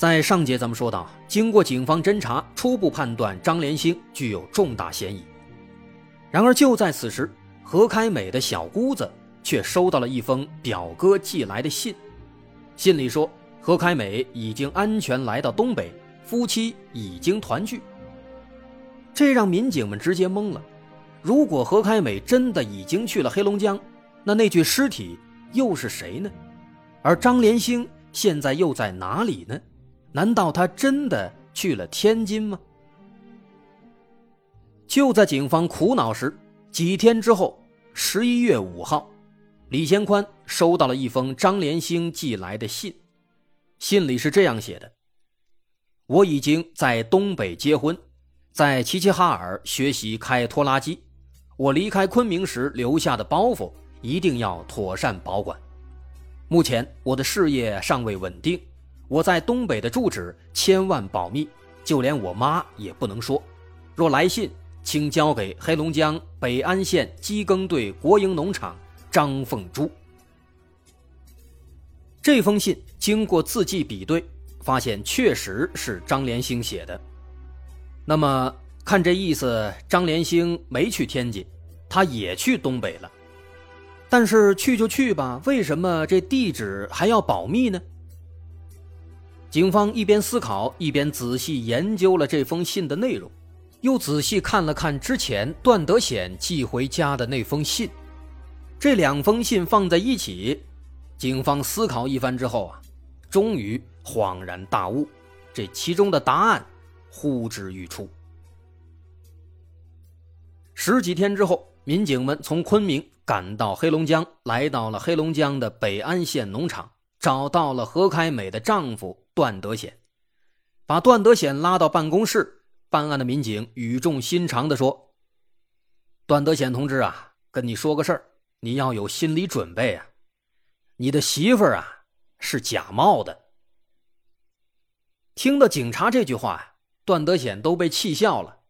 在上节咱们说到，经过警方侦查，初步判断张连兴具有重大嫌疑。然而就在此时，何开美的小姑子却收到了一封表哥寄来的信，信里说何开美已经安全来到东北，夫妻已经团聚。这让民警们直接懵了。如果何开美真的已经去了黑龙江，那那具尸体又是谁呢？而张连兴现在又在哪里呢？难道他真的去了天津吗？就在警方苦恼时，几天之后，十一月五号，李先宽收到了一封张连兴寄来的信，信里是这样写的：“我已经在东北结婚，在齐齐哈尔学习开拖拉机。我离开昆明时留下的包袱一定要妥善保管。目前我的事业尚未稳定。”我在东北的住址千万保密，就连我妈也不能说。若来信，请交给黑龙江北安县机耕队国营农场张凤珠。这封信经过字迹比对，发现确实是张连兴写的。那么看这意思，张连兴没去天津，他也去东北了。但是去就去吧，为什么这地址还要保密呢？警方一边思考，一边仔细研究了这封信的内容，又仔细看了看之前段德显寄回家的那封信。这两封信放在一起，警方思考一番之后啊，终于恍然大悟，这其中的答案呼之欲出。十几天之后，民警们从昆明赶到黑龙江，来到了黑龙江的北安县农场。找到了何开美的丈夫段德显，把段德显拉到办公室。办案的民警语重心长地说：“段德显同志啊，跟你说个事儿，你要有心理准备啊。你的媳妇儿啊是假冒的。”听到警察这句话，段德显都被气笑了。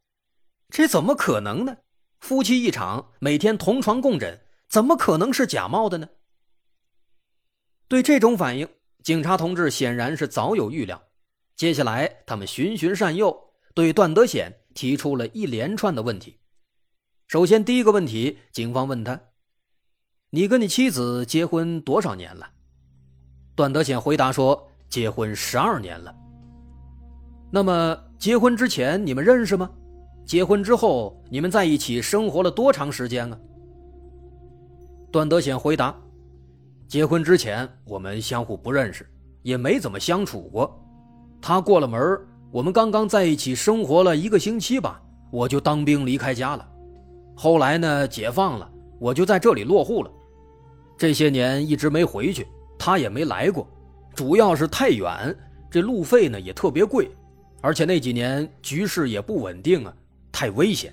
这怎么可能呢？夫妻一场，每天同床共枕，怎么可能是假冒的呢？对这种反应，警察同志显然是早有预料。接下来，他们循循善诱，对段德显提出了一连串的问题。首先，第一个问题，警方问他：“你跟你妻子结婚多少年了？”段德显回答说：“结婚十二年了。”那么，结婚之前你们认识吗？结婚之后你们在一起生活了多长时间啊？段德显回答。结婚之前，我们相互不认识，也没怎么相处过。他过了门我们刚刚在一起生活了一个星期吧，我就当兵离开家了。后来呢，解放了，我就在这里落户了。这些年一直没回去，他也没来过，主要是太远，这路费呢也特别贵，而且那几年局势也不稳定啊，太危险。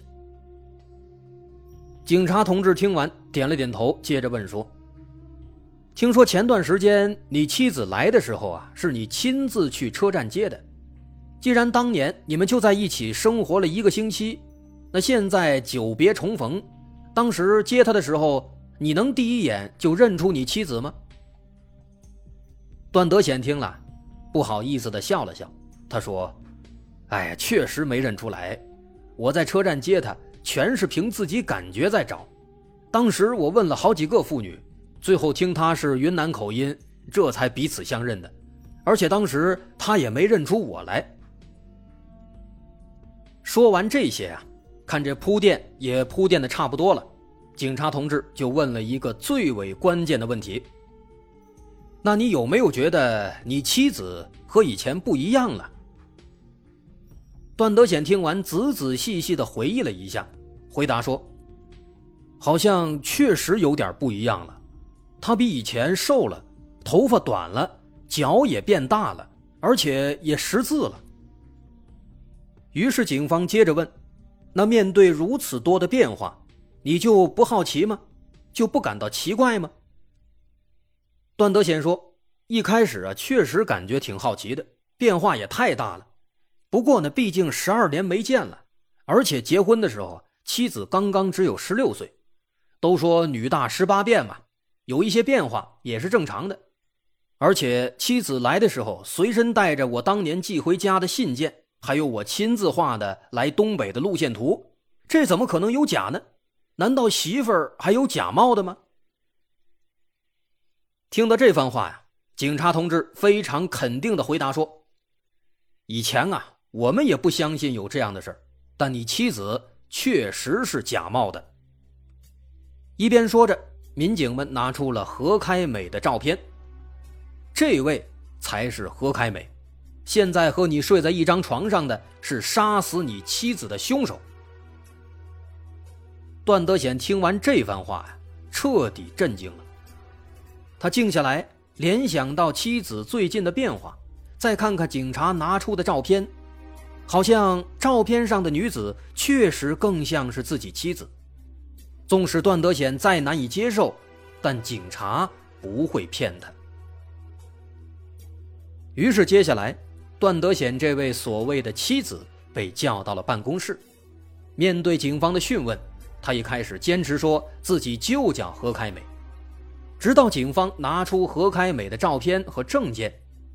警察同志听完点了点头，接着问说。听说前段时间你妻子来的时候啊，是你亲自去车站接的。既然当年你们就在一起生活了一个星期，那现在久别重逢，当时接她的时候，你能第一眼就认出你妻子吗？段德显听了，不好意思的笑了笑，他说：“哎，确实没认出来。我在车站接她，全是凭自己感觉在找。当时我问了好几个妇女。”最后听他是云南口音，这才彼此相认的，而且当时他也没认出我来。说完这些啊，看这铺垫也铺垫的差不多了，警察同志就问了一个最为关键的问题：那你有没有觉得你妻子和以前不一样了？段德显听完，仔仔细细的回忆了一下，回答说：“好像确实有点不一样了。”他比以前瘦了，头发短了，脚也变大了，而且也识字了。于是警方接着问：“那面对如此多的变化，你就不好奇吗？就不感到奇怪吗？”段德贤说：“一开始啊，确实感觉挺好奇的，变化也太大了。不过呢，毕竟十二年没见了，而且结婚的时候妻子刚刚只有十六岁。都说女大十八变嘛，有一些变化也是正常的。而且妻子来的时候，随身带着我当年寄回家的信件。”还有我亲自画的来东北的路线图，这怎么可能有假呢？难道媳妇儿还有假冒的吗？听到这番话呀，警察同志非常肯定的回答说：“以前啊，我们也不相信有这样的事儿，但你妻子确实是假冒的。”一边说着，民警们拿出了何开美的照片，这位才是何开美。现在和你睡在一张床上的是杀死你妻子的凶手。段德显听完这番话呀，彻底震惊了。他静下来，联想到妻子最近的变化，再看看警察拿出的照片，好像照片上的女子确实更像是自己妻子。纵使段德显再难以接受，但警察不会骗他。于是接下来。段德显这位所谓的妻子被叫到了办公室，面对警方的讯问，他一开始坚持说自己就叫何开美，直到警方拿出何开美的照片和证件，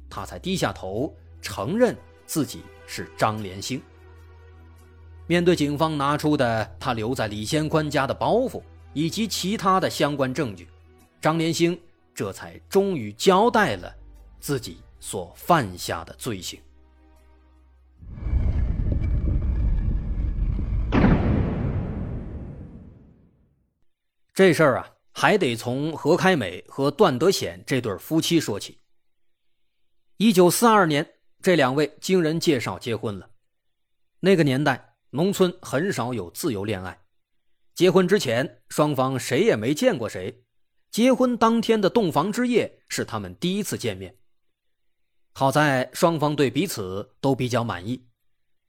他才低下头承认自己是张连兴。面对警方拿出的他留在李先宽家的包袱以及其他的相关证据，张连兴这才终于交代了自己。所犯下的罪行，这事儿啊，还得从何开美和段德显这对夫妻说起。一九四二年，这两位经人介绍结婚了。那个年代，农村很少有自由恋爱，结婚之前，双方谁也没见过谁。结婚当天的洞房之夜，是他们第一次见面。好在双方对彼此都比较满意。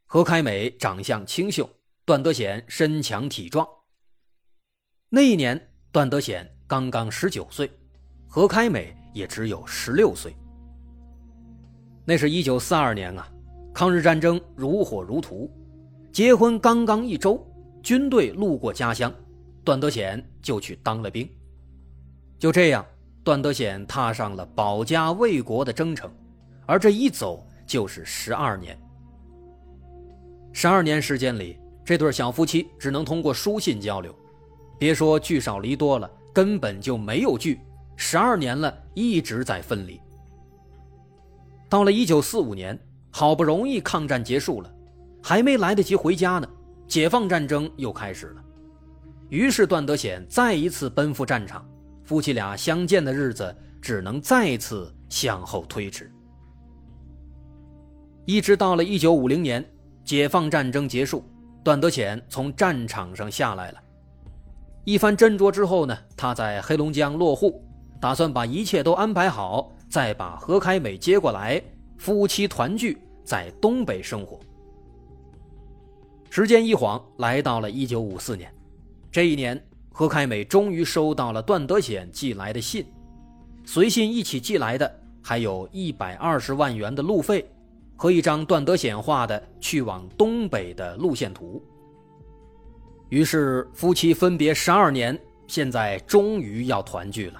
何开美长相清秀，段德显身强体壮。那一年，段德显刚刚十九岁，何开美也只有十六岁。那是一九四二年啊，抗日战争如火如荼。结婚刚刚一周，军队路过家乡，段德显就去当了兵。就这样，段德显踏上了保家卫国的征程。而这一走就是十二年，十二年时间里，这对小夫妻只能通过书信交流，别说聚少离多了，根本就没有聚。十二年了，一直在分离。到了一九四五年，好不容易抗战结束了，还没来得及回家呢，解放战争又开始了。于是段德显再一次奔赴战场，夫妻俩相见的日子只能再次向后推迟。一直到了一九五零年，解放战争结束，段德显从战场上下来了。一番斟酌之后呢，他在黑龙江落户，打算把一切都安排好，再把何开美接过来，夫妻团聚在东北生活。时间一晃来到了一九五四年，这一年，何开美终于收到了段德显寄来的信，随信一起寄来的还有一百二十万元的路费。和一张段德显画的去往东北的路线图。于是夫妻分别十二年，现在终于要团聚了。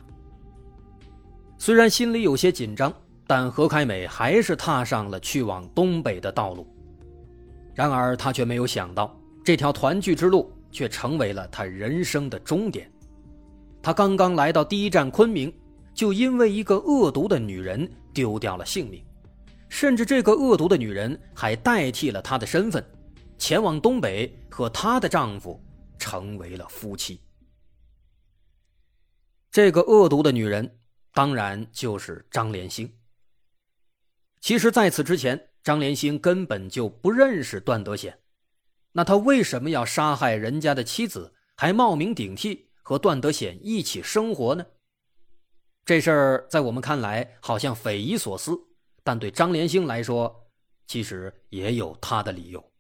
虽然心里有些紧张，但何开美还是踏上了去往东北的道路。然而他却没有想到，这条团聚之路却成为了他人生的终点。他刚刚来到第一站昆明，就因为一个恶毒的女人丢掉了性命。甚至这个恶毒的女人还代替了她的身份，前往东北和她的丈夫成为了夫妻。这个恶毒的女人当然就是张连兴。其实，在此之前，张连星根本就不认识段德显，那他为什么要杀害人家的妻子，还冒名顶替和段德显一起生活呢？这事儿在我们看来好像匪夷所思。但对张连兴来说，其实也有他的理由。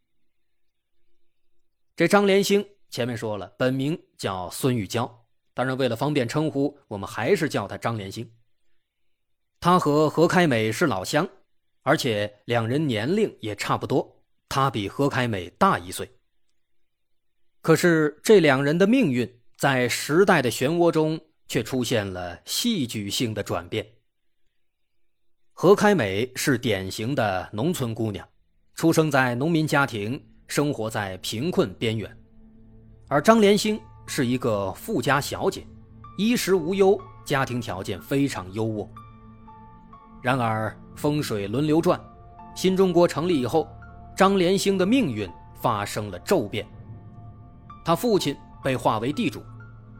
这张连兴前面说了，本名叫孙玉娇，当然为了方便称呼，我们还是叫他张连兴。他和何开美是老乡，而且两人年龄也差不多，他比何开美大一岁。可是这两人的命运在时代的漩涡中却出现了戏剧性的转变。何开美是典型的农村姑娘，出生在农民家庭，生活在贫困边缘；而张连兴是一个富家小姐，衣食无忧，家庭条件非常优渥。然而风水轮流转，新中国成立以后，张连兴的命运发生了骤变。他父亲被划为地主，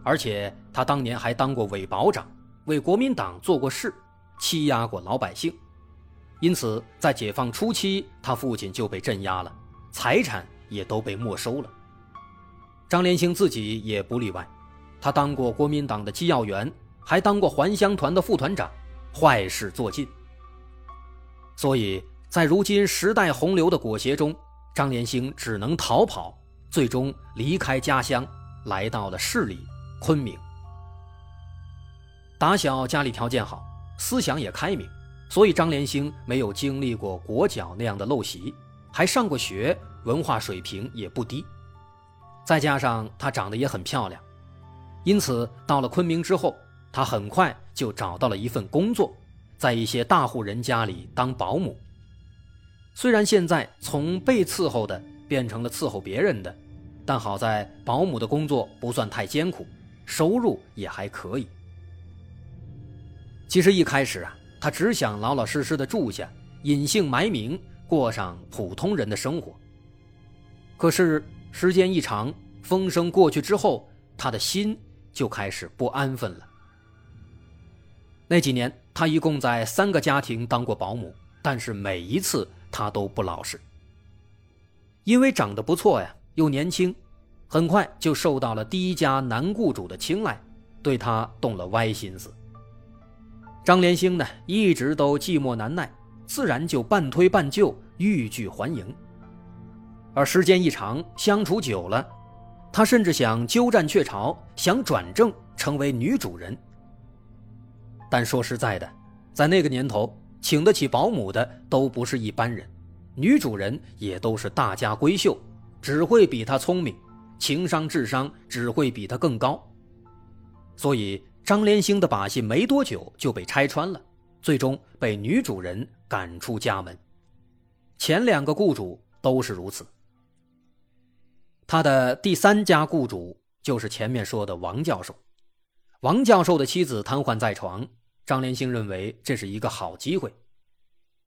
而且他当年还当过伪保长，为国民党做过事，欺压过老百姓，因此在解放初期，他父亲就被镇压了，财产也都被没收了。张连兴自己也不例外，他当过国民党的机要员，还当过还乡团的副团长，坏事做尽。所以在如今时代洪流的裹挟中，张连兴只能逃跑。最终离开家乡，来到了市里昆明。打小家里条件好，思想也开明，所以张连兴没有经历过裹脚那样的陋习，还上过学，文化水平也不低。再加上她长得也很漂亮，因此到了昆明之后，他很快就找到了一份工作，在一些大户人家里当保姆。虽然现在从被伺候的变成了伺候别人的。但好在保姆的工作不算太艰苦，收入也还可以。其实一开始啊，他只想老老实实的住下，隐姓埋名，过上普通人的生活。可是时间一长，风声过去之后，他的心就开始不安分了。那几年，他一共在三个家庭当过保姆，但是每一次他都不老实，因为长得不错呀。又年轻，很快就受到了第一家男雇主的青睐，对他动了歪心思。张连兴呢，一直都寂寞难耐，自然就半推半就，欲拒还迎。而时间一长，相处久了，他甚至想鸠占鹊巢，想转正成为女主人。但说实在的，在那个年头，请得起保姆的都不是一般人，女主人也都是大家闺秀。只会比他聪明，情商、智商只会比他更高，所以张连兴的把戏没多久就被拆穿了，最终被女主人赶出家门。前两个雇主都是如此。他的第三家雇主就是前面说的王教授，王教授的妻子瘫痪在床，张连兴认为这是一个好机会，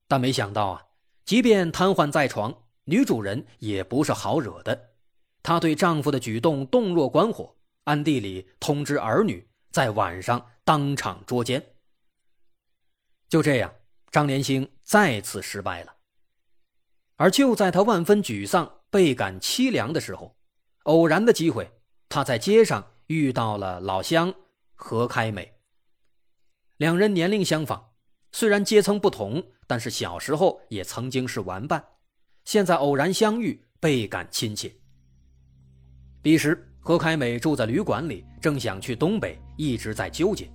但没想到啊，即便瘫痪在床。女主人也不是好惹的，她对丈夫的举动洞若观火，暗地里通知儿女，在晚上当场捉奸。就这样，张连兴再次失败了。而就在他万分沮丧、倍感凄凉的时候，偶然的机会，他在街上遇到了老乡何开美。两人年龄相仿，虽然阶层不同，但是小时候也曾经是玩伴。现在偶然相遇，倍感亲切。彼时，何开美住在旅馆里，正想去东北，一直在纠结。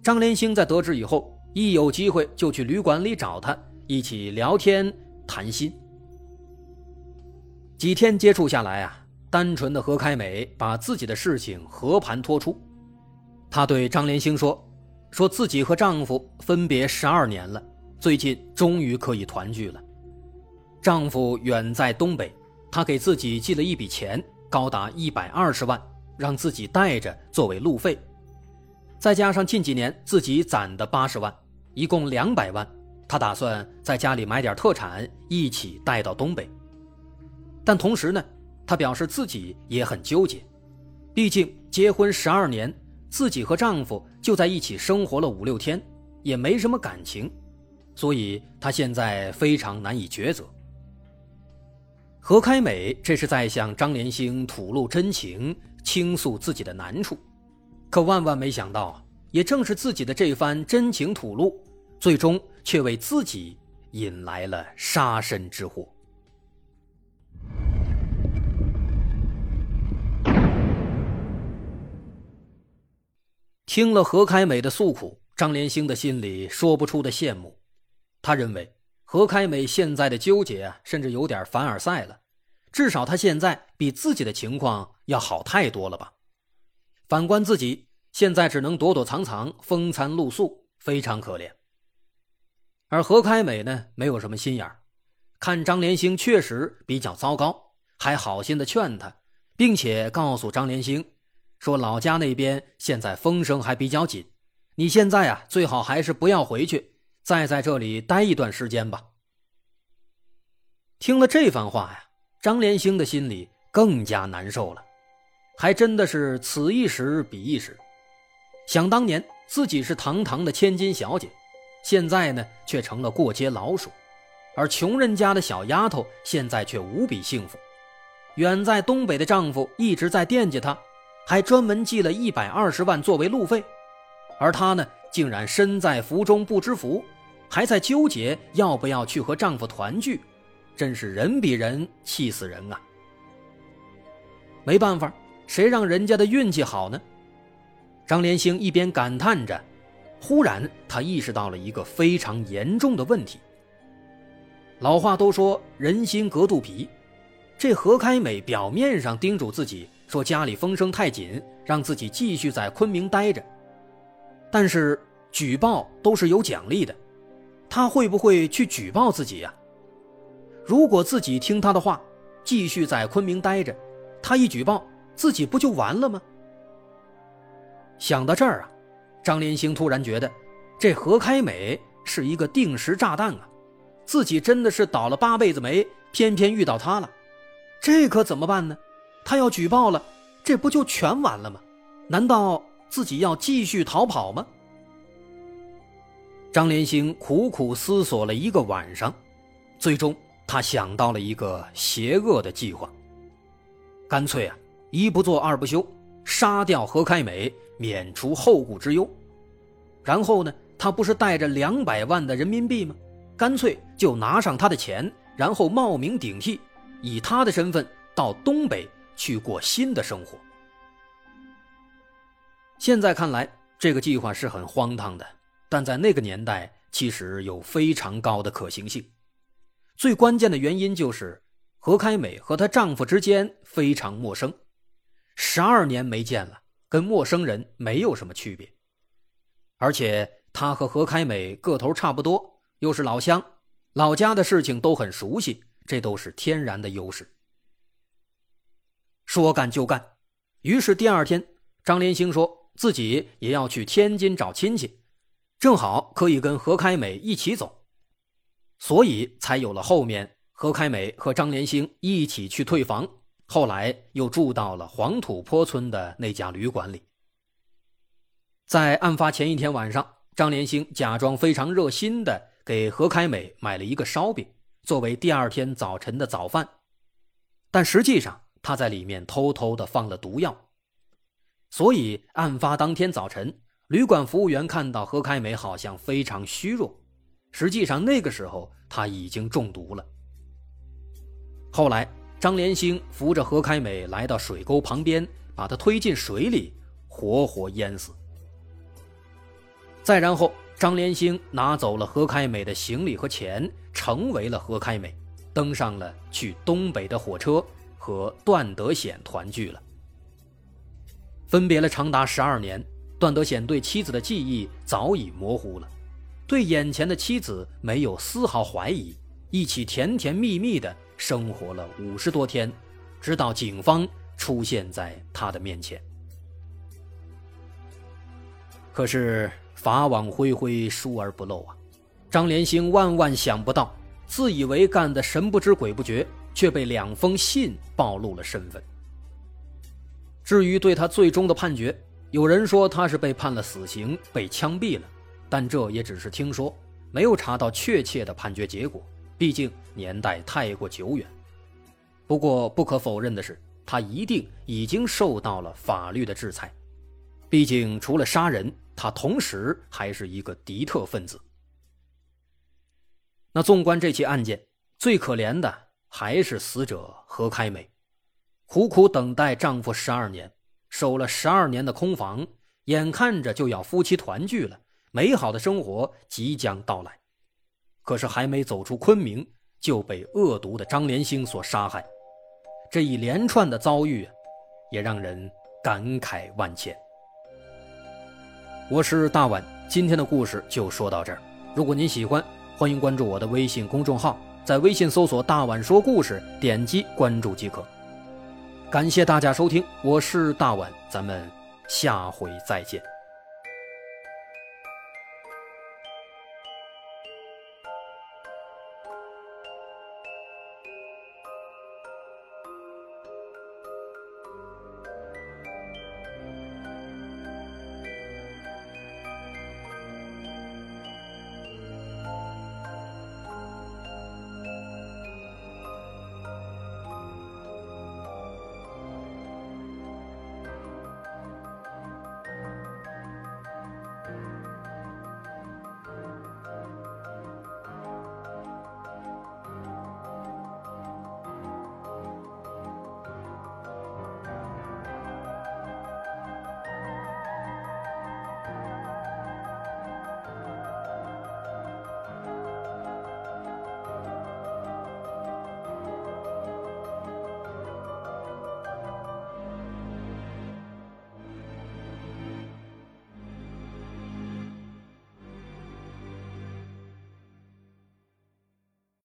张连兴在得知以后，一有机会就去旅馆里找他，一起聊天谈心。几天接触下来啊，单纯的何开美把自己的事情和盘托出。她对张连兴说：“说自己和丈夫分别十二年了，最近终于可以团聚了。”丈夫远在东北，她给自己寄了一笔钱，高达一百二十万，让自己带着作为路费，再加上近几年自己攒的八十万，一共两百万。她打算在家里买点特产，一起带到东北。但同时呢，她表示自己也很纠结，毕竟结婚十二年，自己和丈夫就在一起生活了五六天，也没什么感情，所以她现在非常难以抉择。何开美这是在向张连兴吐露真情，倾诉自己的难处，可万万没想到，也正是自己的这番真情吐露，最终却为自己引来了杀身之祸。听了何开美的诉苦，张连兴的心里说不出的羡慕。他认为何开美现在的纠结，甚至有点凡尔赛了。至少他现在比自己的情况要好太多了吧？反观自己，现在只能躲躲藏藏、风餐露宿，非常可怜。而何开美呢，没有什么心眼儿，看张连兴确实比较糟糕，还好心的劝他，并且告诉张连兴。说老家那边现在风声还比较紧，你现在啊最好还是不要回去，再在这里待一段时间吧。听了这番话呀，张连兴的心里更加难受了，还真的是此一时彼一时。想当年自己是堂堂的千金小姐，现在呢却成了过街老鼠，而穷人家的小丫头现在却无比幸福，远在东北的丈夫一直在惦记她。还专门寄了一百二十万作为路费，而她呢，竟然身在福中不知福，还在纠结要不要去和丈夫团聚，真是人比人气死人啊！没办法，谁让人家的运气好呢？张连兴一边感叹着，忽然他意识到了一个非常严重的问题。老话都说人心隔肚皮，这何开美表面上叮嘱自己。说家里风声太紧，让自己继续在昆明待着。但是举报都是有奖励的，他会不会去举报自己呀？如果自己听他的话，继续在昆明待着，他一举报自己不就完了吗？想到这儿啊，张连兴突然觉得，这何开美是一个定时炸弹啊！自己真的是倒了八辈子霉，偏偏遇到他了，这可怎么办呢？他要举报了，这不就全完了吗？难道自己要继续逃跑吗？张连兴苦苦思索了一个晚上，最终他想到了一个邪恶的计划。干脆啊，一不做二不休，杀掉何开美，免除后顾之忧。然后呢，他不是带着两百万的人民币吗？干脆就拿上他的钱，然后冒名顶替，以他的身份到东北。去过新的生活。现在看来，这个计划是很荒唐的，但在那个年代，其实有非常高的可行性。最关键的原因就是何开美和她丈夫之间非常陌生，十二年没见了，跟陌生人没有什么区别。而且她和何开美个头差不多，又是老乡，老家的事情都很熟悉，这都是天然的优势。说干就干，于是第二天，张连兴说自己也要去天津找亲戚，正好可以跟何开美一起走，所以才有了后面何开美和张连兴一起去退房，后来又住到了黄土坡村的那家旅馆里。在案发前一天晚上，张连兴假装非常热心的给何开美买了一个烧饼，作为第二天早晨的早饭，但实际上。他在里面偷偷的放了毒药，所以案发当天早晨，旅馆服务员看到何开美好像非常虚弱，实际上那个时候他已经中毒了。后来，张连兴扶着何开美来到水沟旁边，把她推进水里，活活淹死。再然后，张连兴拿走了何开美的行李和钱，成为了何开美，登上了去东北的火车。和段德显团聚了，分别了长达十二年。段德显对妻子的记忆早已模糊了，对眼前的妻子没有丝毫怀疑，一起甜甜蜜蜜的生活了五十多天，直到警方出现在他的面前。可是法网恢恢，疏而不漏啊！张连兴万万想不到，自以为干的神不知鬼不觉。却被两封信暴露了身份。至于对他最终的判决，有人说他是被判了死刑，被枪毙了，但这也只是听说，没有查到确切的判决结果，毕竟年代太过久远。不过不可否认的是，他一定已经受到了法律的制裁，毕竟除了杀人，他同时还是一个敌特分子。那纵观这起案件，最可怜的。还是死者何开美，苦苦等待丈夫十二年，守了十二年的空房，眼看着就要夫妻团聚了，美好的生活即将到来。可是还没走出昆明，就被恶毒的张连兴所杀害。这一连串的遭遇，也让人感慨万千。我是大碗，今天的故事就说到这儿。如果您喜欢，欢迎关注我的微信公众号，在微信搜索“大碗说故事”，点击关注即可。感谢大家收听，我是大碗，咱们下回再见。